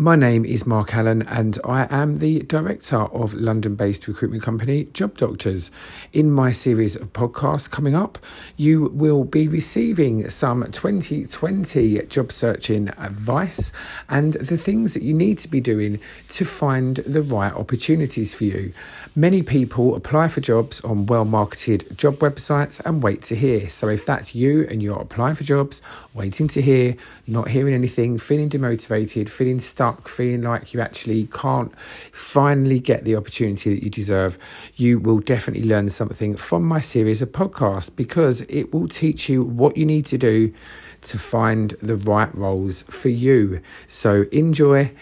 My name is Mark Allen, and I am the director of London based recruitment company Job Doctors. In my series of podcasts coming up, you will be receiving some 2020 job searching advice and the things that you need to be doing to find the right opportunities for you. Many people apply for jobs on well marketed job websites and wait to hear. So, if that's you and you're applying for jobs, waiting to hear, not hearing anything, feeling demotivated, feeling stuck, feeling like you actually can't finally get the opportunity that you deserve, you will definitely learn something from my series of podcasts because it will teach you what you need to do to find the right roles for you. So enjoy